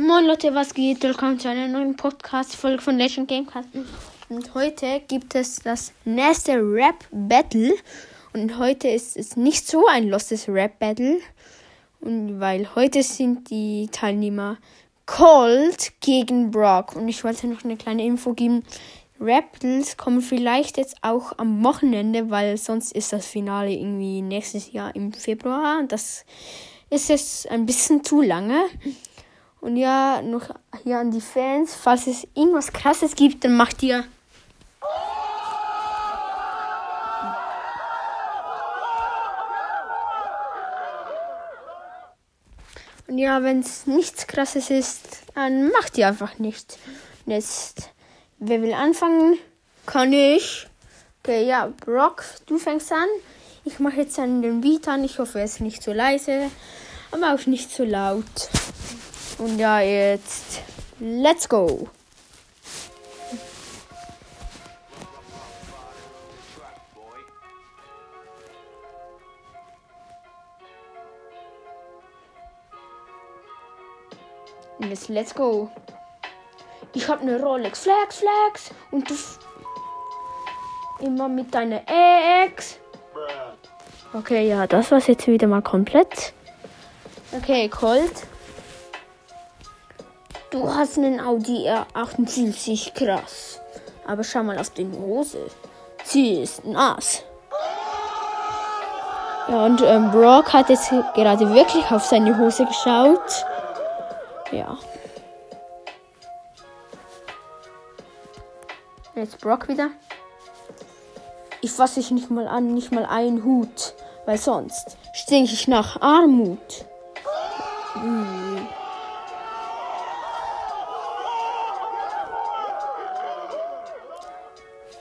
Moin Leute, was geht? Willkommen zu einer neuen Podcast-Folge von Legend Gamecast. Und heute gibt es das nächste Rap-Battle. Und heute ist es nicht so ein lostes Rap-Battle. Und weil heute sind die Teilnehmer Colt gegen Brock. Und ich wollte noch eine kleine Info geben. Rapples kommen vielleicht jetzt auch am Wochenende, weil sonst ist das Finale irgendwie nächstes Jahr im Februar. Das ist jetzt ein bisschen zu lange. Und ja, noch hier an die Fans, falls es irgendwas krasses gibt, dann macht ihr. Und ja, wenn es nichts krasses ist, dann macht ihr einfach nichts. Und jetzt, wer will anfangen? Kann ich. Okay, ja, Brock, du fängst an. Ich mache jetzt dann den Beat an. Ich hoffe, er ist nicht so leise, aber auch nicht so laut. Und ja, jetzt let's go. Jetzt let's go. Ich hab ne Rolex Flex Flex und du immer mit deiner Ex. Okay, ja, das war's jetzt wieder mal komplett. Okay, Colt. Du hast einen Audi R78, krass. Aber schau mal auf die Hose. Sie ist nass. Ja, und ähm, Brock hat jetzt gerade wirklich auf seine Hose geschaut. Ja. Jetzt Brock wieder. Ich fasse dich nicht mal an, nicht mal einen Hut, weil sonst stinke ich nach Armut.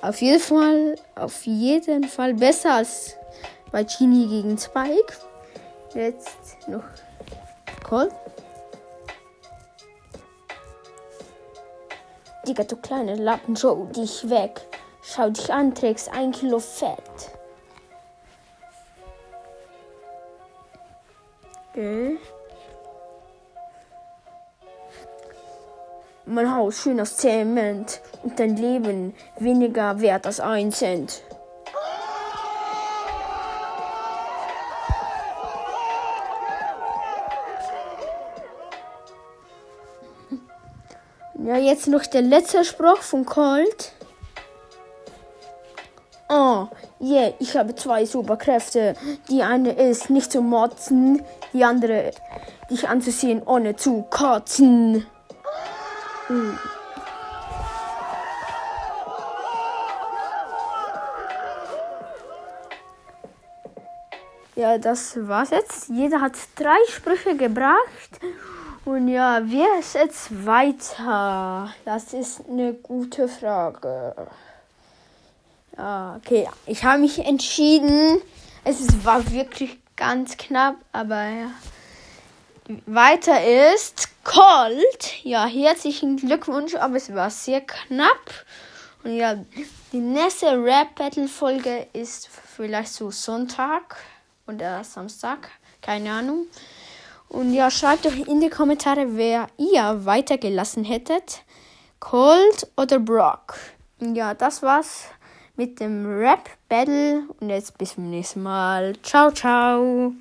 Auf jeden Fall, auf jeden Fall besser als bei Genie gegen Spike. Jetzt noch Colt. Digga, du kleine Lappen, schau dich weg. Schau dich an, trägst ein Kilo Fett. Okay. Mein Haus schön aus Zement und dein Leben weniger wert als ein Cent. Ja, jetzt noch der letzte Spruch von Colt. Oh, yeah, ich habe zwei Superkräfte. Die eine ist nicht zu motzen, die andere dich anzusehen ohne zu kotzen. Ja, das war's jetzt. Jeder hat drei Sprüche gebracht. Und ja, wer ist jetzt weiter? Das ist eine gute Frage. Ja, okay, ich habe mich entschieden. Es war wirklich ganz knapp, aber ja. Weiter ist Colt. Ja, herzlichen Glückwunsch, aber es war sehr knapp. Und ja, die nächste Rap-Battle-Folge ist vielleicht so Sonntag oder Samstag. Keine Ahnung. Und ja, schreibt doch in die Kommentare, wer ihr weitergelassen hättet. Colt oder Brock. Und ja, das war's mit dem Rap-Battle. Und jetzt bis zum nächsten Mal. Ciao, ciao.